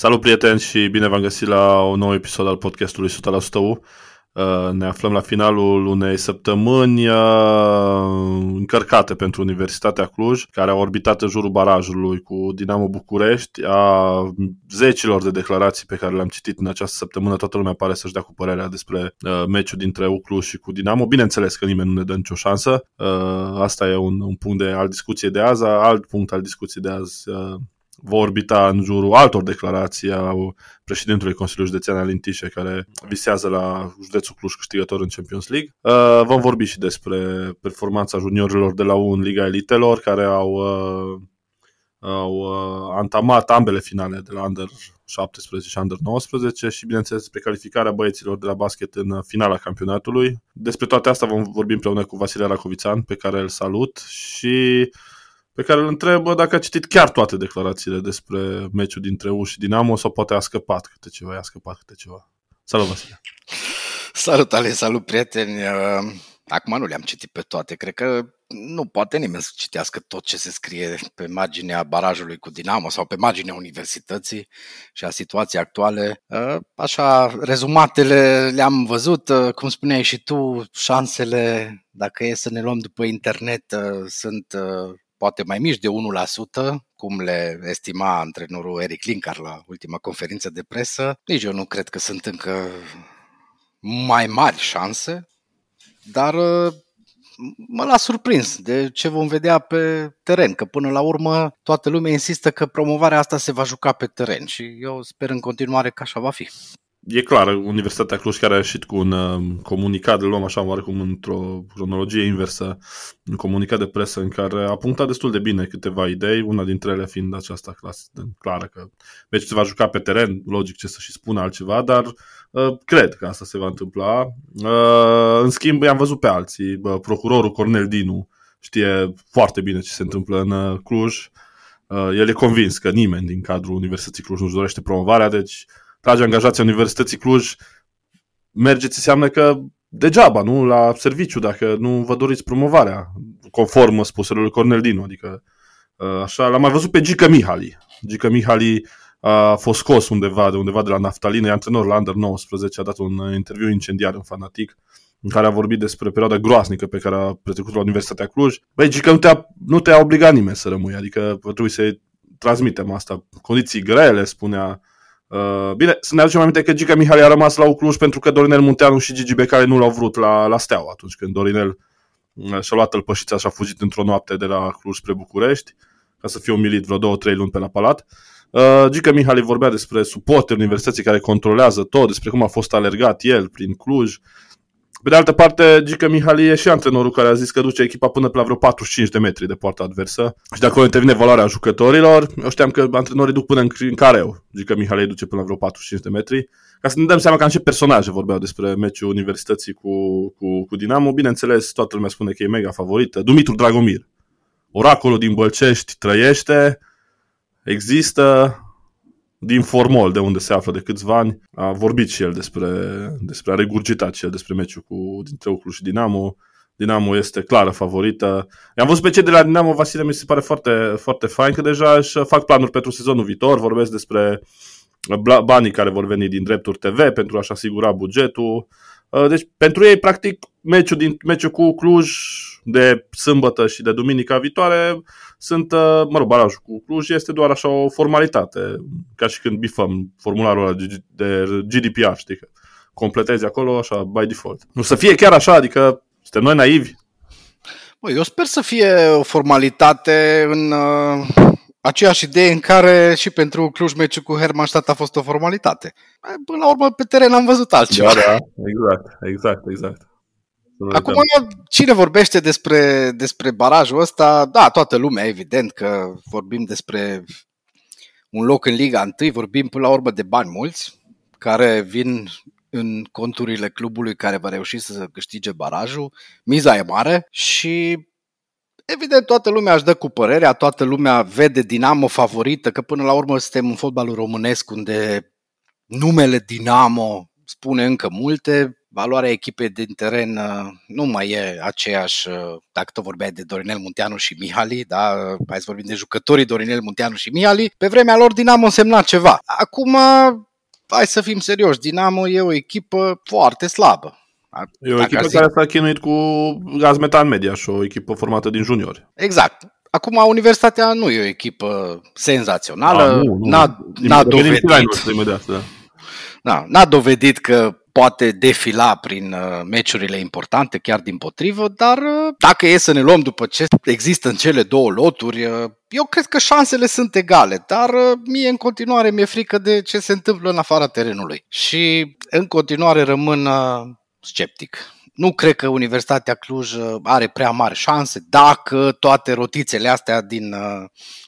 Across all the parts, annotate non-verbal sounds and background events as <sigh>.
Salut prieteni și bine v-am găsit la un nou episod al podcastului 100% U. Uh, ne aflăm la finalul unei săptămâni uh, încărcate pentru Universitatea Cluj, care a orbitat în jurul barajului cu Dinamo București. A zecilor de declarații pe care le-am citit în această săptămână, toată lumea pare să-și dea cu părerea despre uh, meciul dintre U Cluj și cu Dinamo. Bineînțeles că nimeni nu ne dă nicio șansă. Asta e un, un punct de al discuției de azi. Alt punct al discuției de azi va orbita în jurul altor declarații a președintului Consiliului Județean Alin Tișe, care visează la județul Cluj câștigător în Champions League. Uh, vom vorbi și despre performanța juniorilor de la U în Liga Elitelor, care au, uh, au uh, antamat ambele finale de la Under 17 și Under 19 și, bineînțeles, despre calificarea băieților de la basket în finala campionatului. Despre toate astea vom vorbi împreună cu Vasile Racovițan, pe care îl salut și pe care îl întreb dacă a citit chiar toate declarațiile despre meciul dintre U și Dinamo sau poate a scăpat câte ceva, a scăpat câte ceva. Salut, Vasile! Salut, Ale, salut, prieteni! Uh, acum nu le-am citit pe toate, cred că nu poate nimeni să citească tot ce se scrie pe marginea barajului cu Dinamo sau pe marginea universității și a situației actuale. Uh, așa, rezumatele le-am văzut, uh, cum spuneai și tu, șansele, dacă e să ne luăm după internet, sunt poate mai mici de 1%, cum le estima antrenorul Eric Linkar la ultima conferință de presă. Nici eu nu cred că sunt încă mai mari șanse, dar uh, mă las surprins de ce vom vedea pe teren, că până la urmă toată lumea insistă că promovarea asta se va juca pe teren și eu sper în continuare că așa va fi e clar, Universitatea Cluj care a ieșit cu un uh, comunicat, îl luăm așa oarecum într-o cronologie inversă, un comunicat de presă în care a punctat destul de bine câteva idei, una dintre ele fiind aceasta clasă, clară că deci se va juca pe teren, logic ce să și spună altceva, dar uh, cred că asta se va întâmpla. Uh, în schimb, i-am văzut pe alții, uh, procurorul Cornel Dinu știe foarte bine ce se întâmplă în uh, Cluj, uh, el e convins că nimeni din cadrul Universității Cluj nu-și dorește promovarea, deci dragi angajații Universității Cluj, mergeți înseamnă că degeaba, nu? La serviciu, dacă nu vă doriți promovarea, conform spuselor lui Cornel Dinu, adică uh, așa, l-am mai văzut pe Gica Mihali. Gica Mihali a fost scos undeva de undeva de la Naftalină, e antrenor la Under 19, a dat un interviu incendiar în Fanatic, în care a vorbit despre perioada groasnică pe care a petrecut la Universitatea Cluj. Băi, Gica nu te-a, nu te-a obligat nimeni să rămâi, adică trebuie să-i transmitem asta. Condiții grele, spunea Uh, bine, să ne aducem aminte că Gica Mihai a rămas la Ucluj pentru că Dorinel Munteanu și Gigi Becali nu l-au vrut la, la Steaua atunci când Dorinel uh, și-a luat tălpășița și a fugit într-o noapte de la Cluj spre București ca să fie umilit vreo două, trei luni pe la palat. Uh, Gica Mihai vorbea despre suporte universității care controlează tot, despre cum a fost alergat el prin Cluj, pe de altă parte, Gica Mihali e și antrenorul care a zis că duce echipa până pe la vreo 45 de metri de poarta adversă. Și de acolo intervine valoarea jucătorilor. Eu știam că antrenorii duc până în, în careu. Gica Mihali duce până la vreo 45 de metri. Ca să ne dăm seama cam ce personaje vorbeau despre meciul Universității cu, cu, cu Dinamo. Bineînțeles, toată lumea spune că e mega favorită. Dumitru Dragomir. Oracolul din Bălcești trăiește, există, din Formol, de unde se află de câțiva ani, a vorbit și el despre, despre a regurgitat și el despre meciul cu, dintre Ucluș și Dinamo. Dinamo este clară favorită. I-am văzut pe cei de la Dinamo, Vasile mi se pare foarte, foarte fain că deja își fac planuri pentru sezonul viitor, vorbesc despre banii care vor veni din drepturi TV pentru a-și asigura bugetul. Deci pentru ei, practic, meciul, din, meciul cu Cluj de sâmbătă și de duminica viitoare sunt, uh, mă rog, barajul cu Cluj este doar așa o formalitate, ca și când bifăm formularul ăla de GDPR, știi, că completezi acolo așa by default. Nu să fie chiar așa, adică suntem noi naivi. Bă, eu sper să fie o formalitate în uh, aceeași idee în care și pentru Cluj meciul cu Hermannstadt a fost o formalitate. Până la urmă, pe teren am văzut altceva. Da, da, exact, exact, exact. Acum, cine vorbește despre, despre barajul ăsta? Da, toată lumea, evident că vorbim despre un loc în Liga 1, vorbim până la urmă de bani mulți, care vin în conturile clubului care va reuși să câștige barajul. Miza e mare și Evident, toată lumea își dă cu părerea, toată lumea vede Dinamo favorită, că până la urmă suntem în fotbalul românesc unde numele Dinamo spune încă multe. Valoarea echipei din teren uh, nu mai e aceeași, uh, dacă tot vorbeai de Dorinel Munteanu și Mihali, da, hai să vorbim de jucătorii Dorinel Munteanu și Mihali, pe vremea lor Dinamo însemna ceva. Acum, hai să fim serioși, Dinamo e o echipă foarte slabă. E o echipă care s-a chinuit cu gaz metan media și o echipă formată din juniori. Exact. Acum, Universitatea nu e o echipă senzațională, A, nu, nu. N-a, n-a dovedit... Imediat, da. Da, n-a dovedit că poate defila prin uh, meciurile importante, chiar din potrivă, dar uh, dacă e să ne luăm după ce există în cele două loturi, uh, eu cred că șansele sunt egale, dar mie în continuare mi-e frică de ce se întâmplă în afara terenului. Și în continuare rămân sceptic. Nu cred că Universitatea Cluj are prea mari șanse dacă toate rotițele astea din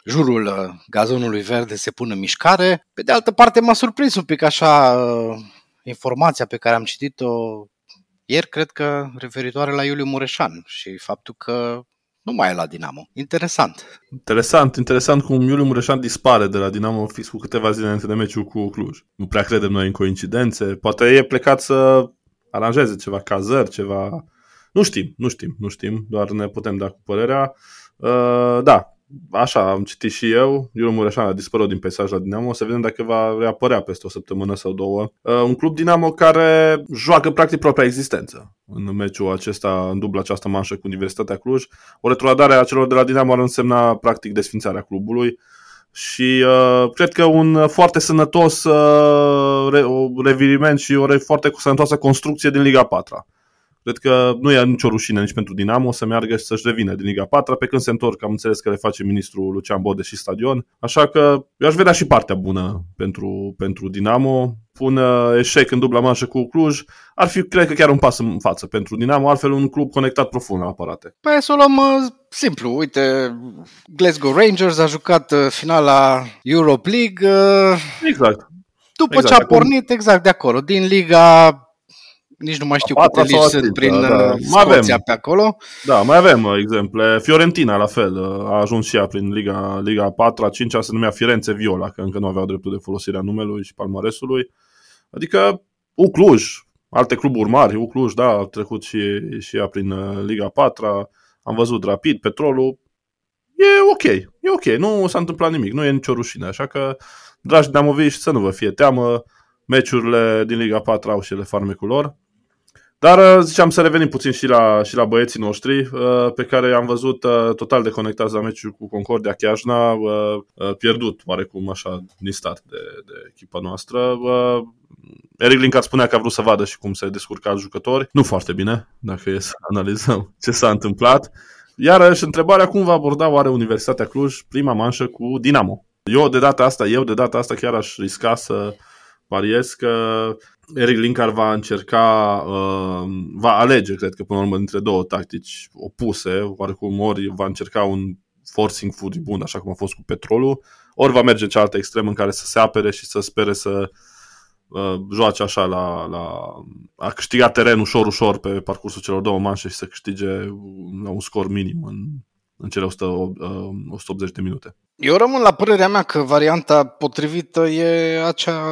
jurul gazonului verde se pun în mișcare. Pe de altă parte m-a surprins un pic așa informația pe care am citit-o ieri, cred că referitoare la Iuliu Mureșan și faptul că nu mai e la Dinamo. Interesant. Interesant, interesant cum Iuliu Mureșan dispare de la Dinamo fix cu câteva zile înainte de meciul cu Cluj. Nu prea credem noi în coincidențe. Poate e plecat să aranjeze ceva cazări, ceva... Nu știm, nu știm, nu știm, doar ne putem da cu părerea. Uh, da, așa am citit și eu, Iuliu Mureșan a dispărut din peisaj la Dinamo, o să vedem dacă va reapărea peste o săptămână sau două. Uh, un club Dinamo care joacă practic propria existență în meciul acesta, în dubla această manșă cu Universitatea Cluj. O retrogradare a celor de la Dinamo ar însemna practic desfințarea clubului și uh, cred că un foarte sănătos uh, re- reviriment și o re- foarte sănătoasă construcție din Liga 4 Cred că nu e nicio rușine nici pentru Dinamo să meargă și să-și revină din Liga 4 pe când se întorc, am înțeles că le face ministrul Lucian Bode și stadion. Așa că eu aș vedea și partea bună pentru, pentru Dinamo. Pun eșec în dubla manșă cu Cluj, ar fi, cred că, chiar un pas în față pentru Dinamo, altfel un club conectat profund la aparate. Păi să o luăm uh, simplu. Uite, Glasgow Rangers a jucat uh, finala Europe League. Uh, exact. După exact, ce a pornit, acum... exact de acolo, din Liga nici nu mai știu câte ligi sunt prin da, da. Uh, Scoția avem. pe acolo. Da, mai avem uh, exemple. Fiorentina, la fel, uh, a ajuns și ea prin Liga, Liga 4 a 5 se numea Firenze Viola, că încă nu aveau dreptul de folosire a numelui și palmaresului. Adică Ucluj, alte cluburi mari, Ucluj, da, a trecut și, și ea prin Liga 4 am văzut Rapid, Petrolul, e ok, e ok, nu s-a întâmplat nimic, nu e nicio rușine, așa că, dragi Damoviști, să nu vă fie teamă, meciurile din Liga 4 au și ele farmecul lor. Dar uh, ziceam să revenim puțin și la, și la băieții noștri, uh, pe care am văzut uh, total deconectați la meciul cu Concordia Chiajna, pierdut oarecum așa din start de, de echipa noastră. Eric Linkar spunea că a vrut să vadă și cum se descurca jucători. Nu foarte bine, dacă e să analizăm ce s-a întâmplat. Iar și întrebarea cum va aborda oare Universitatea Cluj prima manșă cu Dinamo. Eu de data asta, eu de data asta chiar aș risca să pariez că Eric Linkar va încerca, uh, va alege, cred că până la urmă, dintre două tactici opuse, oarecum ori va încerca un forcing furibund, așa cum a fost cu petrolul, ori va merge în cealaltă extremă în care să se apere și să spere să uh, joace așa la, la a câștiga teren ușor, ușor pe parcursul celor două manșe și să câștige la un scor minim în, în cele 100, uh, 180 de minute. Eu rămân la părerea mea că varianta potrivită e acea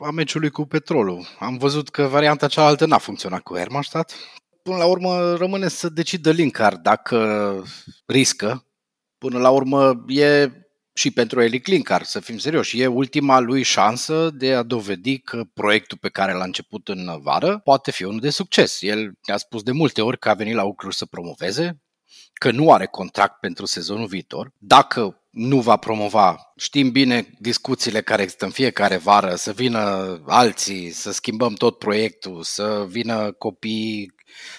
a meciului cu Petrolul. Am văzut că varianta cealaltă n-a funcționat cu Hermannstadt. Până la urmă rămâne să decidă Linkar dacă riscă. Până la urmă e și pentru Elic Linkar, să fim serioși, e ultima lui șansă de a dovedi că proiectul pe care l-a început în vară poate fi unul de succes. El ne-a spus de multe ori că a venit la Uclus să promoveze, că nu are contract pentru sezonul viitor. Dacă nu va promova. Știm bine discuțiile care există în fiecare vară, să vină alții, să schimbăm tot proiectul, să vină copii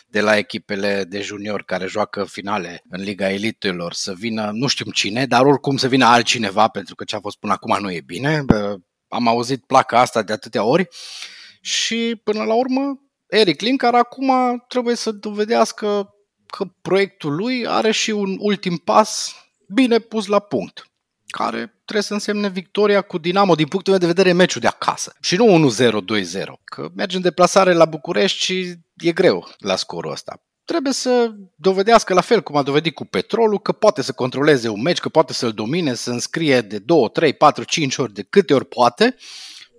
de la echipele de junior care joacă finale în Liga Elitelor, să vină nu știu cine, dar oricum să vină altcineva, pentru că ce a fost până acum nu e bine. Am auzit placa asta de atâtea ori și până la urmă Eric Linkar acum trebuie să dovedească că proiectul lui are și un ultim pas bine pus la punct, care trebuie să însemne victoria cu Dinamo din punctul meu de vedere meciul de acasă. Și nu 1-0, 2-0, că mergi în deplasare la București și e greu la scorul ăsta. Trebuie să dovedească la fel cum a dovedit cu Petrolul că poate să controleze un meci, că poate să-l domine, să înscrie de 2, 3, 4, 5 ori de câte ori poate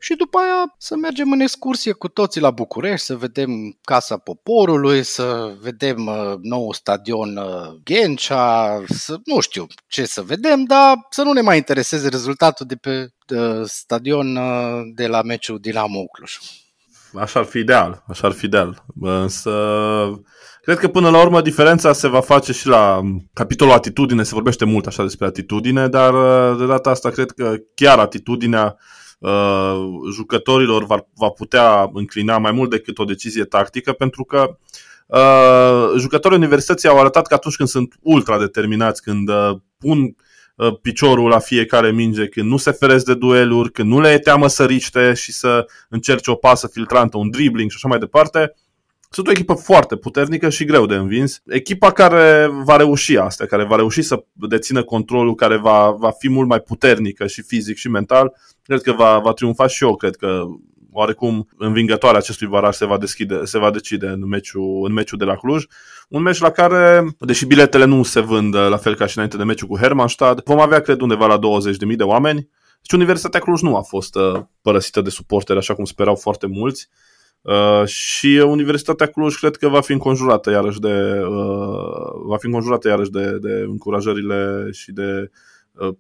și după aia să mergem în excursie cu toții la București, să vedem Casa Poporului, să vedem uh, nou stadion uh, Ghencea, să, nu știu ce să vedem, dar să nu ne mai intereseze rezultatul de pe de stadion uh, de la meciul Dinamo Cluj. Așa ar fi ideal, așa ar fi ideal. Însă, cred că până la urmă diferența se va face și la capitolul atitudine, se vorbește mult așa despre atitudine, dar de data asta cred că chiar atitudinea uh, jucătorilor va, va putea înclina mai mult decât o decizie tactică, pentru că uh, jucătorii universității au arătat că atunci când sunt ultra determinați, când uh, pun uh, piciorul la fiecare minge, când nu se feresc de dueluri, când nu le e teamă să riște și să încerce o pasă filtrantă, un dribbling și așa mai departe, sunt o echipă foarte puternică și greu de învins. Echipa care va reuși asta, care va reuși să dețină controlul, care va, va fi mult mai puternică și fizic și mental, cred că va, va triumfa și eu. Cred că oarecum învingătoarea acestui varaj se va, deschide, se va decide în meciul, în meciul de la Cluj. Un meci la care, deși biletele nu se vând la fel ca și înainte de meciul cu Hermannstad, vom avea, cred, undeva la 20.000 de oameni. Deci Universitatea Cluj nu a fost uh, părăsită de suporteri așa cum sperau foarte mulți. Uh, și Universitatea Cluj cred că va fi înconjurată iarăși de uh, va fi înconjurată iarăși de, de încurajările și de uh,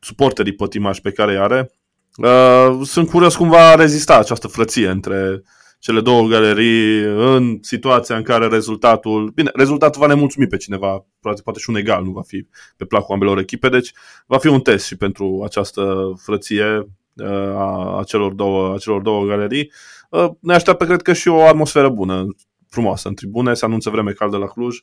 suporterii pătimași pe care îi are. Uh, sunt curios cum va rezista această frăție între cele două galerii în situația în care rezultatul, bine, rezultatul va nemulțumi pe cineva, poate, poate și un egal, nu va fi pe placul ambelor echipe, deci va fi un test și pentru această frăție uh, a, a, celor două, a celor două galerii. Uh, ne așteaptă, cred că, și o atmosferă bună, frumoasă în tribune, se anunță vreme caldă la Cluj,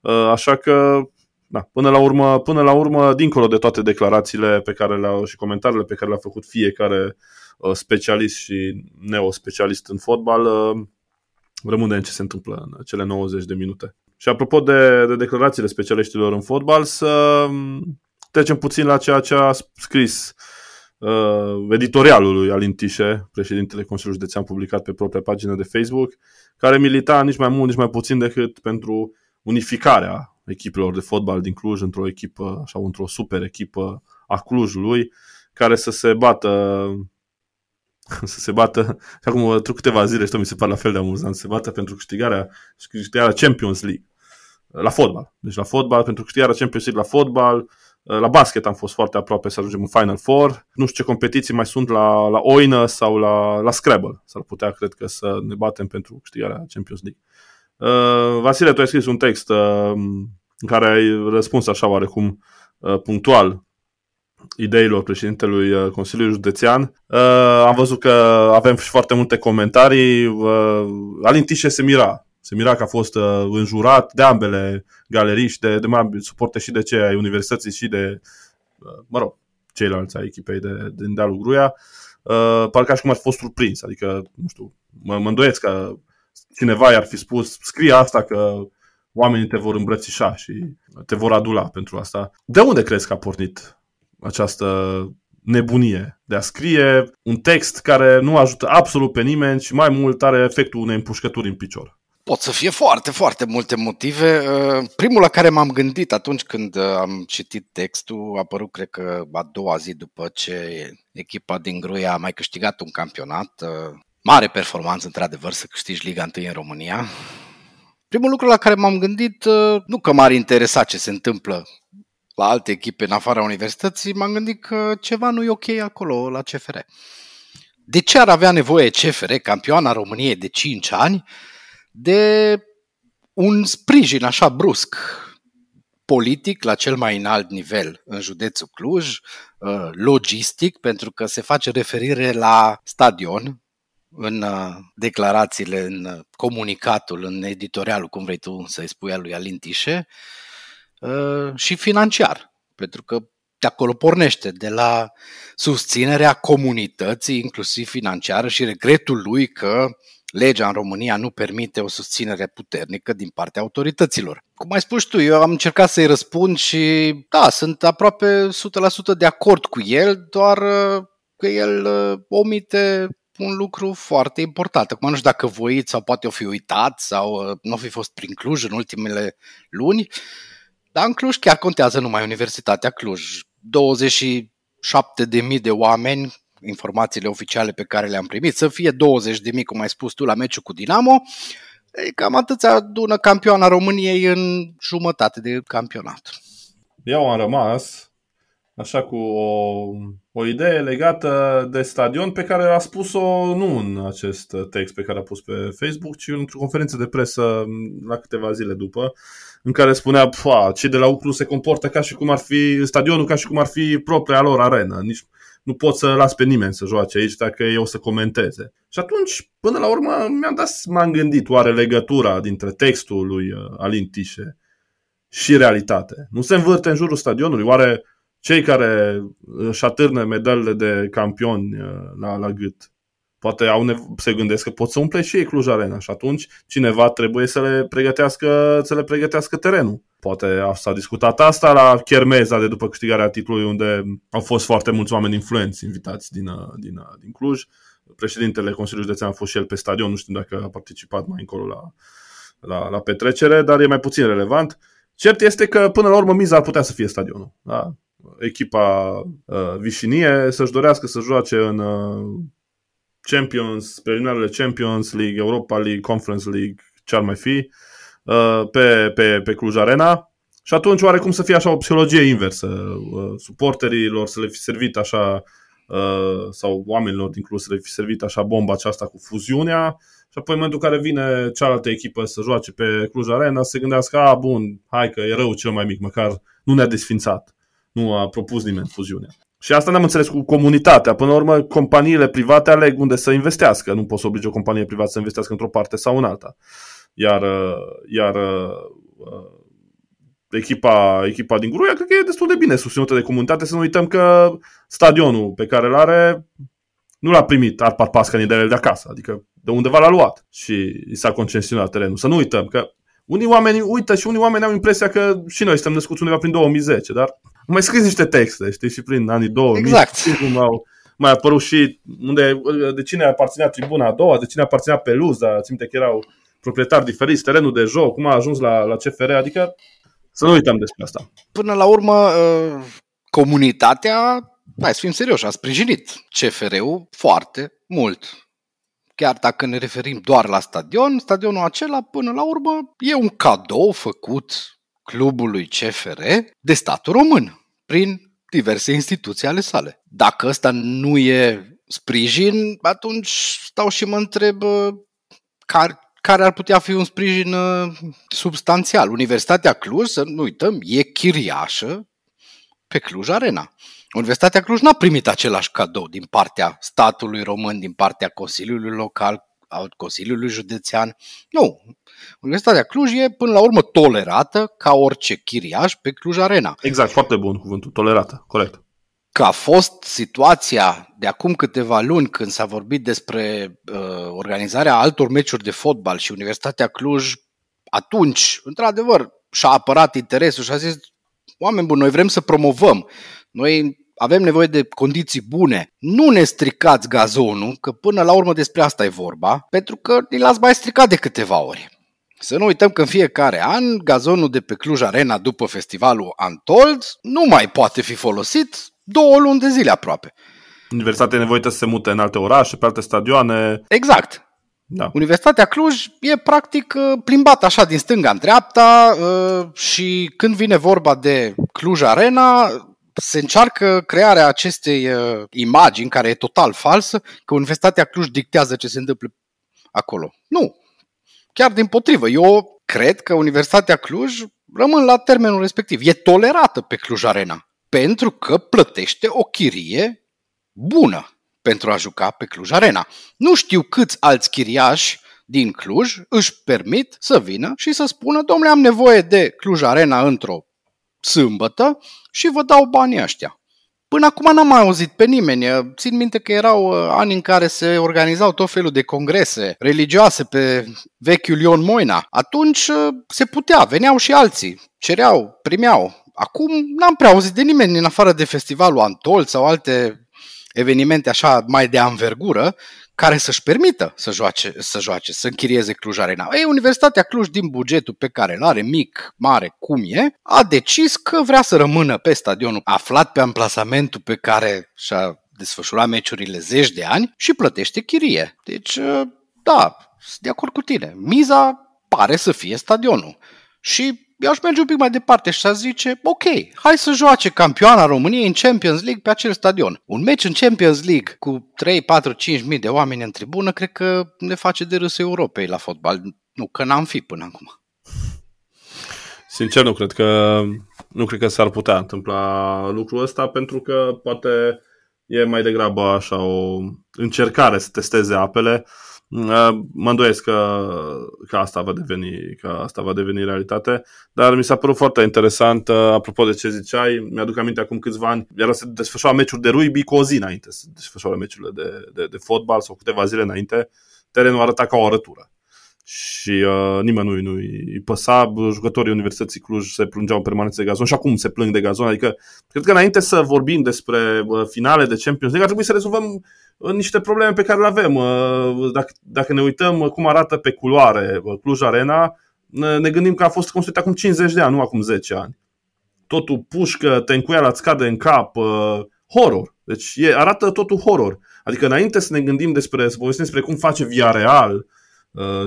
uh, așa că da, până la urmă, până la urmă, dincolo de toate declarațiile pe care le-au și comentariile pe care le-a făcut fiecare uh, specialist și neospecialist în fotbal, uh, rămâne în ce se întâmplă în cele 90 de minute. Și apropo de, de declarațiile specialiștilor în fotbal, să um, trecem puțin la ceea ce a scris uh, editorialul lui Alin Tișe, președintele Consiliului Județean, publicat pe propria pagină de Facebook, care milita nici mai mult, nici mai puțin decât pentru unificarea echipelor de fotbal din Cluj într-o echipă, așa, într-o super echipă a Clujului, care să se bată <laughs> să se bată, și acum trec câteva zile și tot mi se pare la fel de amuzant, să se bată pentru câștigarea, câștigarea Champions League la fotbal. Deci la fotbal, pentru câștigarea Champions League la fotbal, la basket am fost foarte aproape să ajungem în Final Four. Nu știu ce competiții mai sunt la, la Oină sau la, la Scrabble. S-ar putea, cred că, să ne batem pentru câștigarea Champions League. Uh, Vasile, tu ai scris un text uh, în care ai răspuns așa oarecum uh, punctual ideilor președintelui uh, Consiliului Județean. Uh, am văzut că avem și foarte multe comentarii. Uh, Alin Tișe se mira. Se mira că a fost uh, înjurat de ambele galerii și de, de mai suporte și de cei ai universității și de, uh, mă rog, ceilalți ai echipei de, din dealul Gruia. Uh, parcă așa cum ar fi fost surprins. Adică, nu știu, mă, mă îndoiesc că cineva i-ar fi spus, scrie asta că oamenii te vor îmbrățișa și te vor adula pentru asta. De unde crezi că a pornit această nebunie de a scrie un text care nu ajută absolut pe nimeni și mai mult are efectul unei împușcături în picior? Pot să fie foarte, foarte multe motive. Uh, primul la care m-am gândit atunci când uh, am citit textul a apărut, cred că, a doua zi după ce echipa din Gruia a mai câștigat un campionat. Uh, mare performanță, într-adevăr, să câștigi Liga 1 în România. Primul lucru la care m-am gândit, uh, nu că m-ar interesa ce se întâmplă la alte echipe în afara universității, m-am gândit că ceva nu e ok acolo la CFR. De ce ar avea nevoie CFR, campioana României de 5 ani, de un sprijin așa brusc politic la cel mai înalt nivel în județul Cluj, uh, logistic, pentru că se face referire la stadion, în uh, declarațiile, în uh, comunicatul, în editorialul, cum vrei tu să-i spui, al lui Alin Tișe, uh, și financiar, pentru că de acolo pornește, de la susținerea comunității, inclusiv financiară, și regretul lui că legea în România nu permite o susținere puternică din partea autorităților. Cum ai spus tu, eu am încercat să-i răspund și da, sunt aproape 100% de acord cu el, doar că el omite un lucru foarte important. Acum nu știu dacă voiți sau poate o fi uitat sau uh, nu o fi fost prin Cluj în ultimele luni, dar în Cluj chiar contează numai Universitatea Cluj. 27.000 de oameni informațiile oficiale pe care le-am primit, să fie 20 de mii, cum ai spus tu, la meciul cu Dinamo, e cam atâția adună campioana României în jumătate de campionat. Eu am rămas așa cu o, o idee legată de stadion pe care a spus-o nu în acest text pe care a pus pe Facebook, ci într-o conferință de presă la câteva zile după, în care spunea, cei de la Uclu se comportă ca și cum ar fi stadionul, ca și cum ar fi propria lor arenă. Nici nu pot să las pe nimeni să joace aici dacă eu să comenteze. Și atunci, până la urmă, mi-am dat, m-am gândit oare legătura dintre textul lui uh, Alin Tișe și realitate. Nu se învârte în jurul stadionului? Oare cei care își atârnă medalele de campioni uh, la, la gât poate au nevo- se gândesc că pot să umple și ei Cluj Arena și atunci cineva trebuie să le pregătească, să le pregătească terenul. Poate s-a discutat asta la Chermeza de după câștigarea titlului unde au fost foarte mulți oameni influenți invitați din, uh, din, uh, din Cluj. Președintele Consiliului Județean a fost și el pe stadion, nu știu dacă a participat mai încolo la, la, la petrecere, dar e mai puțin relevant. Cert este că până la urmă miza ar putea să fie stadionul. Da? Echipa uh, Vișinie să-și dorească să joace în uh, Champions, preliminarele Champions League, Europa League, Conference League, ce ar mai fi, uh, pe, pe, pe Cluj Arena. Și atunci oarecum să fie așa o psihologie inversă, uh, suporterilor să le fi servit așa, uh, sau oamenilor din Cluj să le fi servit așa bomba aceasta cu fuziunea și apoi în momentul în care vine cealaltă echipă să joace pe Cluj Arena, să se gândească, a, bun, hai că e rău cel mai mic, măcar nu ne-a desfințat, nu a propus nimeni fuziunea. Și asta ne-am înțeles cu comunitatea. Până la urmă, companiile private aleg unde să investească. Nu poți să obligi o companie privată să investească într-o parte sau în alta. Iar, iar uh, echipa, echipa din Gruia cred că e destul de bine susținută de comunitate. Să nu uităm că stadionul pe care îl are nu l-a primit Arpad Pascani de el de acasă. Adică de undeva l-a luat și i s-a concesionat terenul. Să nu uităm că unii oameni uită și unii oameni au impresia că și noi suntem născuți undeva prin 2010, dar mai scris niște texte, știi, și prin anii 2000. Exact. Cum au mai apărut și unde, de cine aparținea tribuna a doua, de cine aparținea Peluza, ținte că erau proprietari diferiți, terenul de joc, cum a ajuns la, la CFR, adică să nu uităm despre asta. Până la urmă, uh, comunitatea, hai să fim serioși, a sprijinit CFR-ul foarte mult. Chiar dacă ne referim doar la stadion, stadionul acela, până la urmă, e un cadou făcut clubului CFR de statul român, prin diverse instituții ale sale. Dacă ăsta nu e sprijin, atunci stau și mă întreb care, care ar putea fi un sprijin substanțial. Universitatea Cluj, să nu uităm, e chiriașă pe Cluj Arena. Universitatea Cluj n-a primit același cadou din partea statului român, din partea Consiliului Local, al Consiliului Județean. Nu. Universitatea Cluj e până la urmă tolerată ca orice chiriaș pe Cluj Arena. Exact, foarte bun cuvântul, tolerată, corect. Că a fost situația de acum câteva luni când s-a vorbit despre uh, organizarea altor meciuri de fotbal și Universitatea Cluj atunci, într-adevăr, și-a apărat interesul și a zis oameni buni, noi vrem să promovăm. Noi avem nevoie de condiții bune. Nu ne stricați gazonul, că până la urmă despre asta e vorba, pentru că ni l-ați mai stricat de câteva ori. Să nu uităm că în fiecare an gazonul de pe Cluj Arena după festivalul Antold nu mai poate fi folosit două luni de zile aproape. Universitatea e nevoită să se mute în alte orașe, pe alte stadioane. Exact. Da. Universitatea Cluj e practic uh, plimbată așa din stânga în dreapta uh, și când vine vorba de Cluj Arena, se încearcă crearea acestei uh, imagini, care e total falsă, că Universitatea Cluj dictează ce se întâmplă acolo. Nu. Chiar din potrivă. Eu cred că Universitatea Cluj rămân la termenul respectiv. E tolerată pe Cluj Arena. Pentru că plătește o chirie bună pentru a juca pe Cluj Arena. Nu știu câți alți chiriași din Cluj își permit să vină și să spună, domnule, am nevoie de Cluj Arena într-o sâmbătă și vă dau banii ăștia. Până acum n-am mai auzit pe nimeni. Țin minte că erau uh, ani în care se organizau tot felul de congrese religioase pe vechiul Ion Moina. Atunci uh, se putea, veneau și alții, cereau, primeau. Acum n-am prea auzit de nimeni în afară de festivalul Antol sau alte evenimente așa mai de anvergură care să-și permită să joace, să joace, să închirieze Cluj Arena. Ei, Universitatea Cluj, din bugetul pe care îl are, mic, mare, cum e, a decis că vrea să rămână pe stadionul aflat pe amplasamentul pe care și-a desfășura meciurile zeci de ani și plătește chirie. Deci, da, sunt de acord cu tine. Miza pare să fie stadionul. Și eu aș merge un pic mai departe și aș zice, ok, hai să joace campioana României în Champions League pe acel stadion. Un meci în Champions League cu 3, 4, 5 mii de oameni în tribună, cred că ne face de râs Europei la fotbal. Nu, că n-am fi până acum. Sincer, nu cred că nu cred că s-ar putea întâmpla lucrul ăsta, pentru că poate e mai degrabă așa o încercare să testeze apele Mă îndoiesc că, că, asta va deveni, că asta va deveni realitate, dar mi s-a părut foarte interesant, uh, apropo de ce ziceai, mi-aduc aminte acum câțiva ani, era să desfășoara meciuri de rugby cu o zi înainte să desfășoare meciurile de, de, de fotbal sau câteva zile înainte, terenul arăta ca o arătură și uh, nimeni nu nu-i păsa. Jucătorii Universității Cluj se plângeau în permanență de gazon și acum se plâng de gazon. Adică, cred că înainte să vorbim despre uh, finale de Champions League, ar trebui să rezolvăm uh, niște probleme pe care le avem. Uh, dacă, dacă ne uităm uh, cum arată pe culoare uh, Cluj Arena, ne, ne gândim că a fost construit acum 50 de ani, nu acum 10 ani. Totul pușcă, te încuia îți cade în cap, uh, horror. Deci e, arată totul horror. Adică înainte să ne gândim despre, să povestim despre cum face via real, Uh,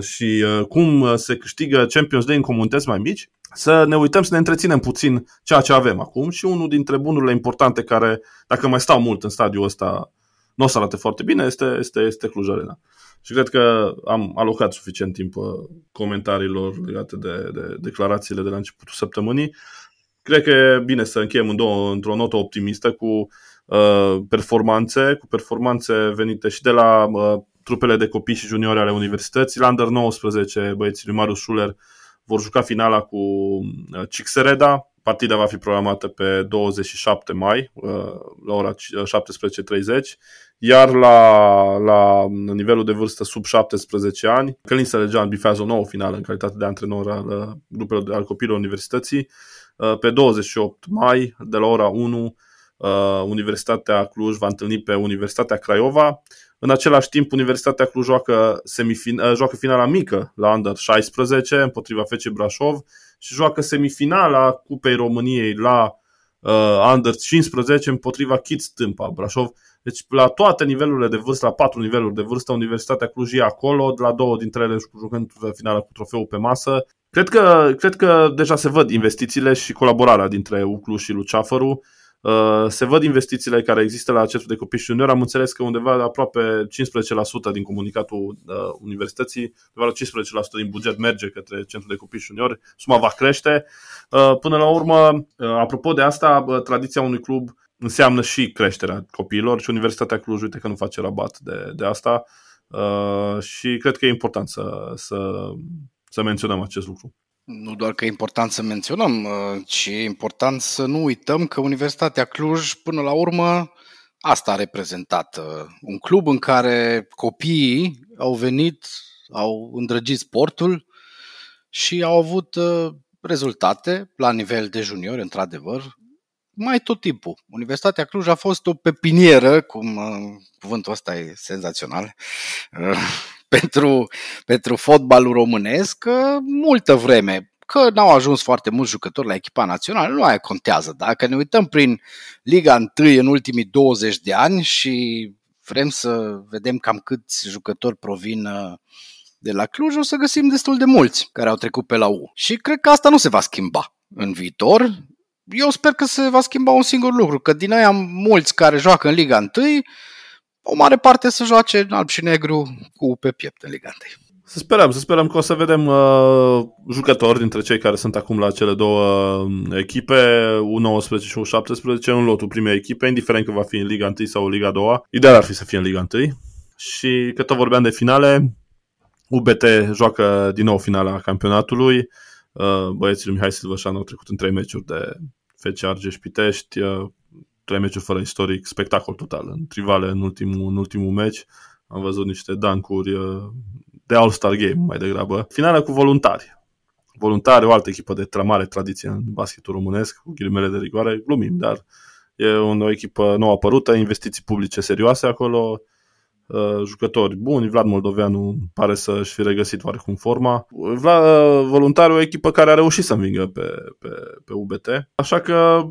și uh, cum uh, se câștigă Champions League în comunități mai mici, să ne uităm să ne întreținem puțin ceea ce avem acum și unul dintre bunurile importante care, dacă mai stau mult în stadiul ăsta, nu o să arate foarte bine, este, este, este Cluj Arena. Și cred că am alocat suficient timp comentariilor legate de, de declarațiile de la începutul săptămânii. Cred că e bine să încheiem în două, într-o notă optimistă cu uh, performanțe, cu performanțe venite și de la uh, trupele de copii și juniori ale universității. La Under 19, băieții lui Marius Schuller vor juca finala cu uh, Cixereda. Partida va fi programată pe 27 mai, uh, la ora 17.30, iar la, la nivelul de vârstă sub 17 ani, Călin Sălegean bifează o nouă finală în calitate de antrenor al uh, grupelor de, al copiilor universității. Pe 28 mai, de la ora 1, Universitatea Cluj va întâlni pe Universitatea Craiova. În același timp, Universitatea Cluj joacă, semifin- uh, joacă finala mică la Under 16 împotriva FC Brașov și joacă semifinala Cupei României la uh, Under 15 împotriva Kids Tâmpa Brașov. Deci la toate nivelurile de vârstă, la patru niveluri de vârstă, Universitatea Cluj e acolo, la două dintre ele jucând finala cu trofeul pe masă. Cred că, cred că deja se văd investițiile și colaborarea dintre Uclu și Luceafăru. Uh, se văd investițiile care există la centrul de copii și juniori. Am înțeles că undeva aproape 15% din comunicatul uh, universității, undeva la 15% din buget merge către centrul de copii și juniori. Suma va crește. Uh, până la urmă, apropo de asta, tradiția unui club înseamnă și creșterea copiilor și Universitatea Cluj, uite că nu face rabat de, de asta și cred că e important să, să, să menționăm acest lucru nu doar că e important să menționăm, uh, ci e important să nu uităm că Universitatea Cluj, până la urmă, asta a reprezentat. Uh, un club în care copiii au venit, au îndrăgit sportul și au avut uh, rezultate la nivel de juniori, într-adevăr, mai tot timpul. Universitatea Cluj a fost o pepinieră, cum cuvântul ăsta e senzațional, <laughs> pentru, pentru fotbalul românesc multă vreme. Că n-au ajuns foarte mulți jucători la echipa națională, nu aia contează. Dacă ne uităm prin Liga 1 în ultimii 20 de ani și vrem să vedem cam câți jucători provin uh, de la Cluj, o să găsim destul de mulți care au trecut pe la U. Și cred că asta nu se va schimba în viitor. Eu sper că se va schimba un singur lucru, că din aia mulți care joacă în Liga 1 o mare parte să joace în alb și negru cu pe piept în Liga 1. Să sperăm, să sperăm că o să vedem uh, jucători dintre cei care sunt acum la cele două uh, echipe, U19 și U17, în lotul primei echipe, indiferent că va fi în Liga 1 sau Liga 2. Ideal ar fi să fie în Liga 1. Și că tot vorbeam de finale, UBT joacă din nou finala campionatului. Uh, băieții lui Mihai Silvășan au trecut în trei meciuri de FC Argeș Pitești, uh, trei meciuri fără istoric, spectacol total. În trivale, în ultimul, în ultimul meci, am văzut niște dancuri uh, de All-Star Game mai degrabă. Finala cu voluntari. Voluntari, o altă echipă de mare tradiție în basketul românesc, cu ghilimele de rigoare, glumim, dar e o echipă nou apărută, investiții publice serioase acolo, uh, jucători buni, Vlad Moldoveanu pare să-și fi regăsit oarecum forma. Vlad, uh, voluntari o echipă care a reușit să învingă pe, pe, pe UBT, așa că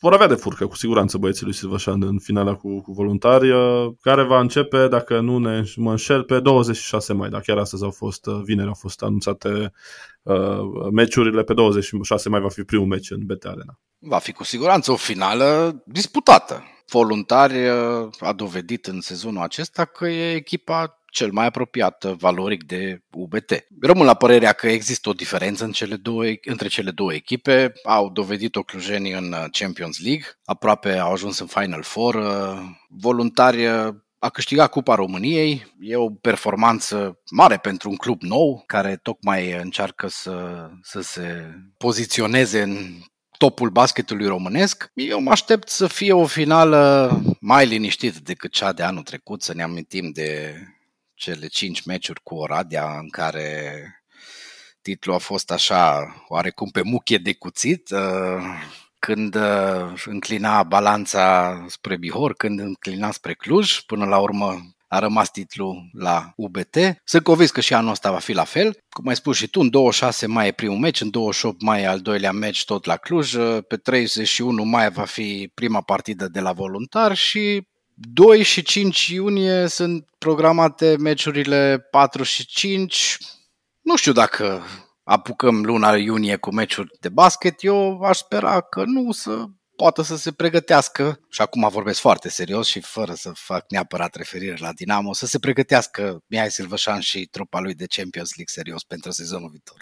vor avea de furcă, cu siguranță, băieții lui Silvășan în finala cu, cu voluntari, uh, care va începe, dacă nu ne mă înșel, pe 26 mai, dar chiar astăzi au fost, uh, vineri au fost anunțate uh, meciurile, pe 26 mai va fi primul meci în BT Arena. Va fi cu siguranță o finală disputată. Voluntari uh, a dovedit în sezonul acesta că e echipa cel mai apropiat valoric de UBT. Rămân la părerea că există o diferență în cele două, între cele două echipe. Au dovedit-o clujenii în Champions League, aproape au ajuns în Final Four. Voluntari a câștigat Cupa României. E o performanță mare pentru un club nou care tocmai încearcă să, să se poziționeze în topul basketului românesc. Eu mă aștept să fie o finală mai liniștită decât cea de anul trecut, să ne amintim de cele cinci meciuri cu Oradea în care titlul a fost așa oarecum pe muchie de cuțit, uh, când uh, înclina balanța spre Bihor, când înclina spre Cluj, până la urmă a rămas titlul la UBT. Sunt convins că și anul ăsta va fi la fel. Cum ai spus și tu, în 26 mai e primul meci, în 28 mai e al doilea meci tot la Cluj, uh, pe 31 mai va fi prima partidă de la voluntar și 2 și 5 iunie sunt programate meciurile 4 și 5. Nu știu dacă apucăm luna iunie cu meciuri de basket, eu aș spera că nu să poată să se pregătească, și acum vorbesc foarte serios și fără să fac neapărat referire la Dinamo, să se pregătească Mihai Silvășan și trupa lui de Champions League serios pentru sezonul viitor.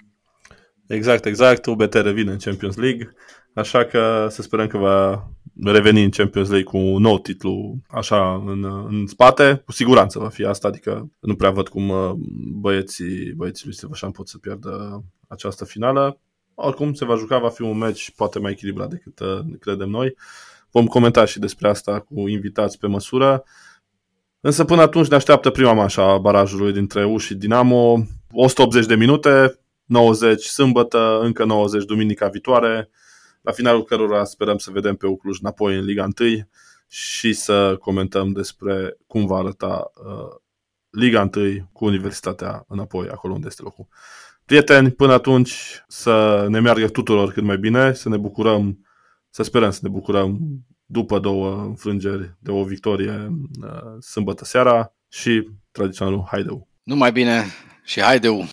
Exact, exact. UBT revine în Champions League, așa că să sperăm că va reveni în Champions League cu un nou titlu așa în, în spate. Cu siguranță va fi asta, adică nu prea văd cum uh, băieții, băieții lui Silvășan pot să pierdă această finală. Oricum se va juca, va fi un meci poate mai echilibrat decât uh, credem noi. Vom comenta și despre asta cu invitați pe măsură. Însă până atunci ne așteaptă prima manșa a barajului dintre U și Dinamo. 180 de minute, 90 sâmbătă, încă 90 duminica viitoare, la finalul cărora sperăm să vedem pe Ucluj înapoi în Liga 1 și să comentăm despre cum va arăta uh, Liga 1 cu Universitatea înapoi, acolo unde este locul. Prieteni, până atunci să ne meargă tuturor cât mai bine, să ne bucurăm, să sperăm să ne bucurăm după două înfrângeri de o victorie uh, sâmbătă seara și tradiționalul Haideu. Numai bine și Haideu!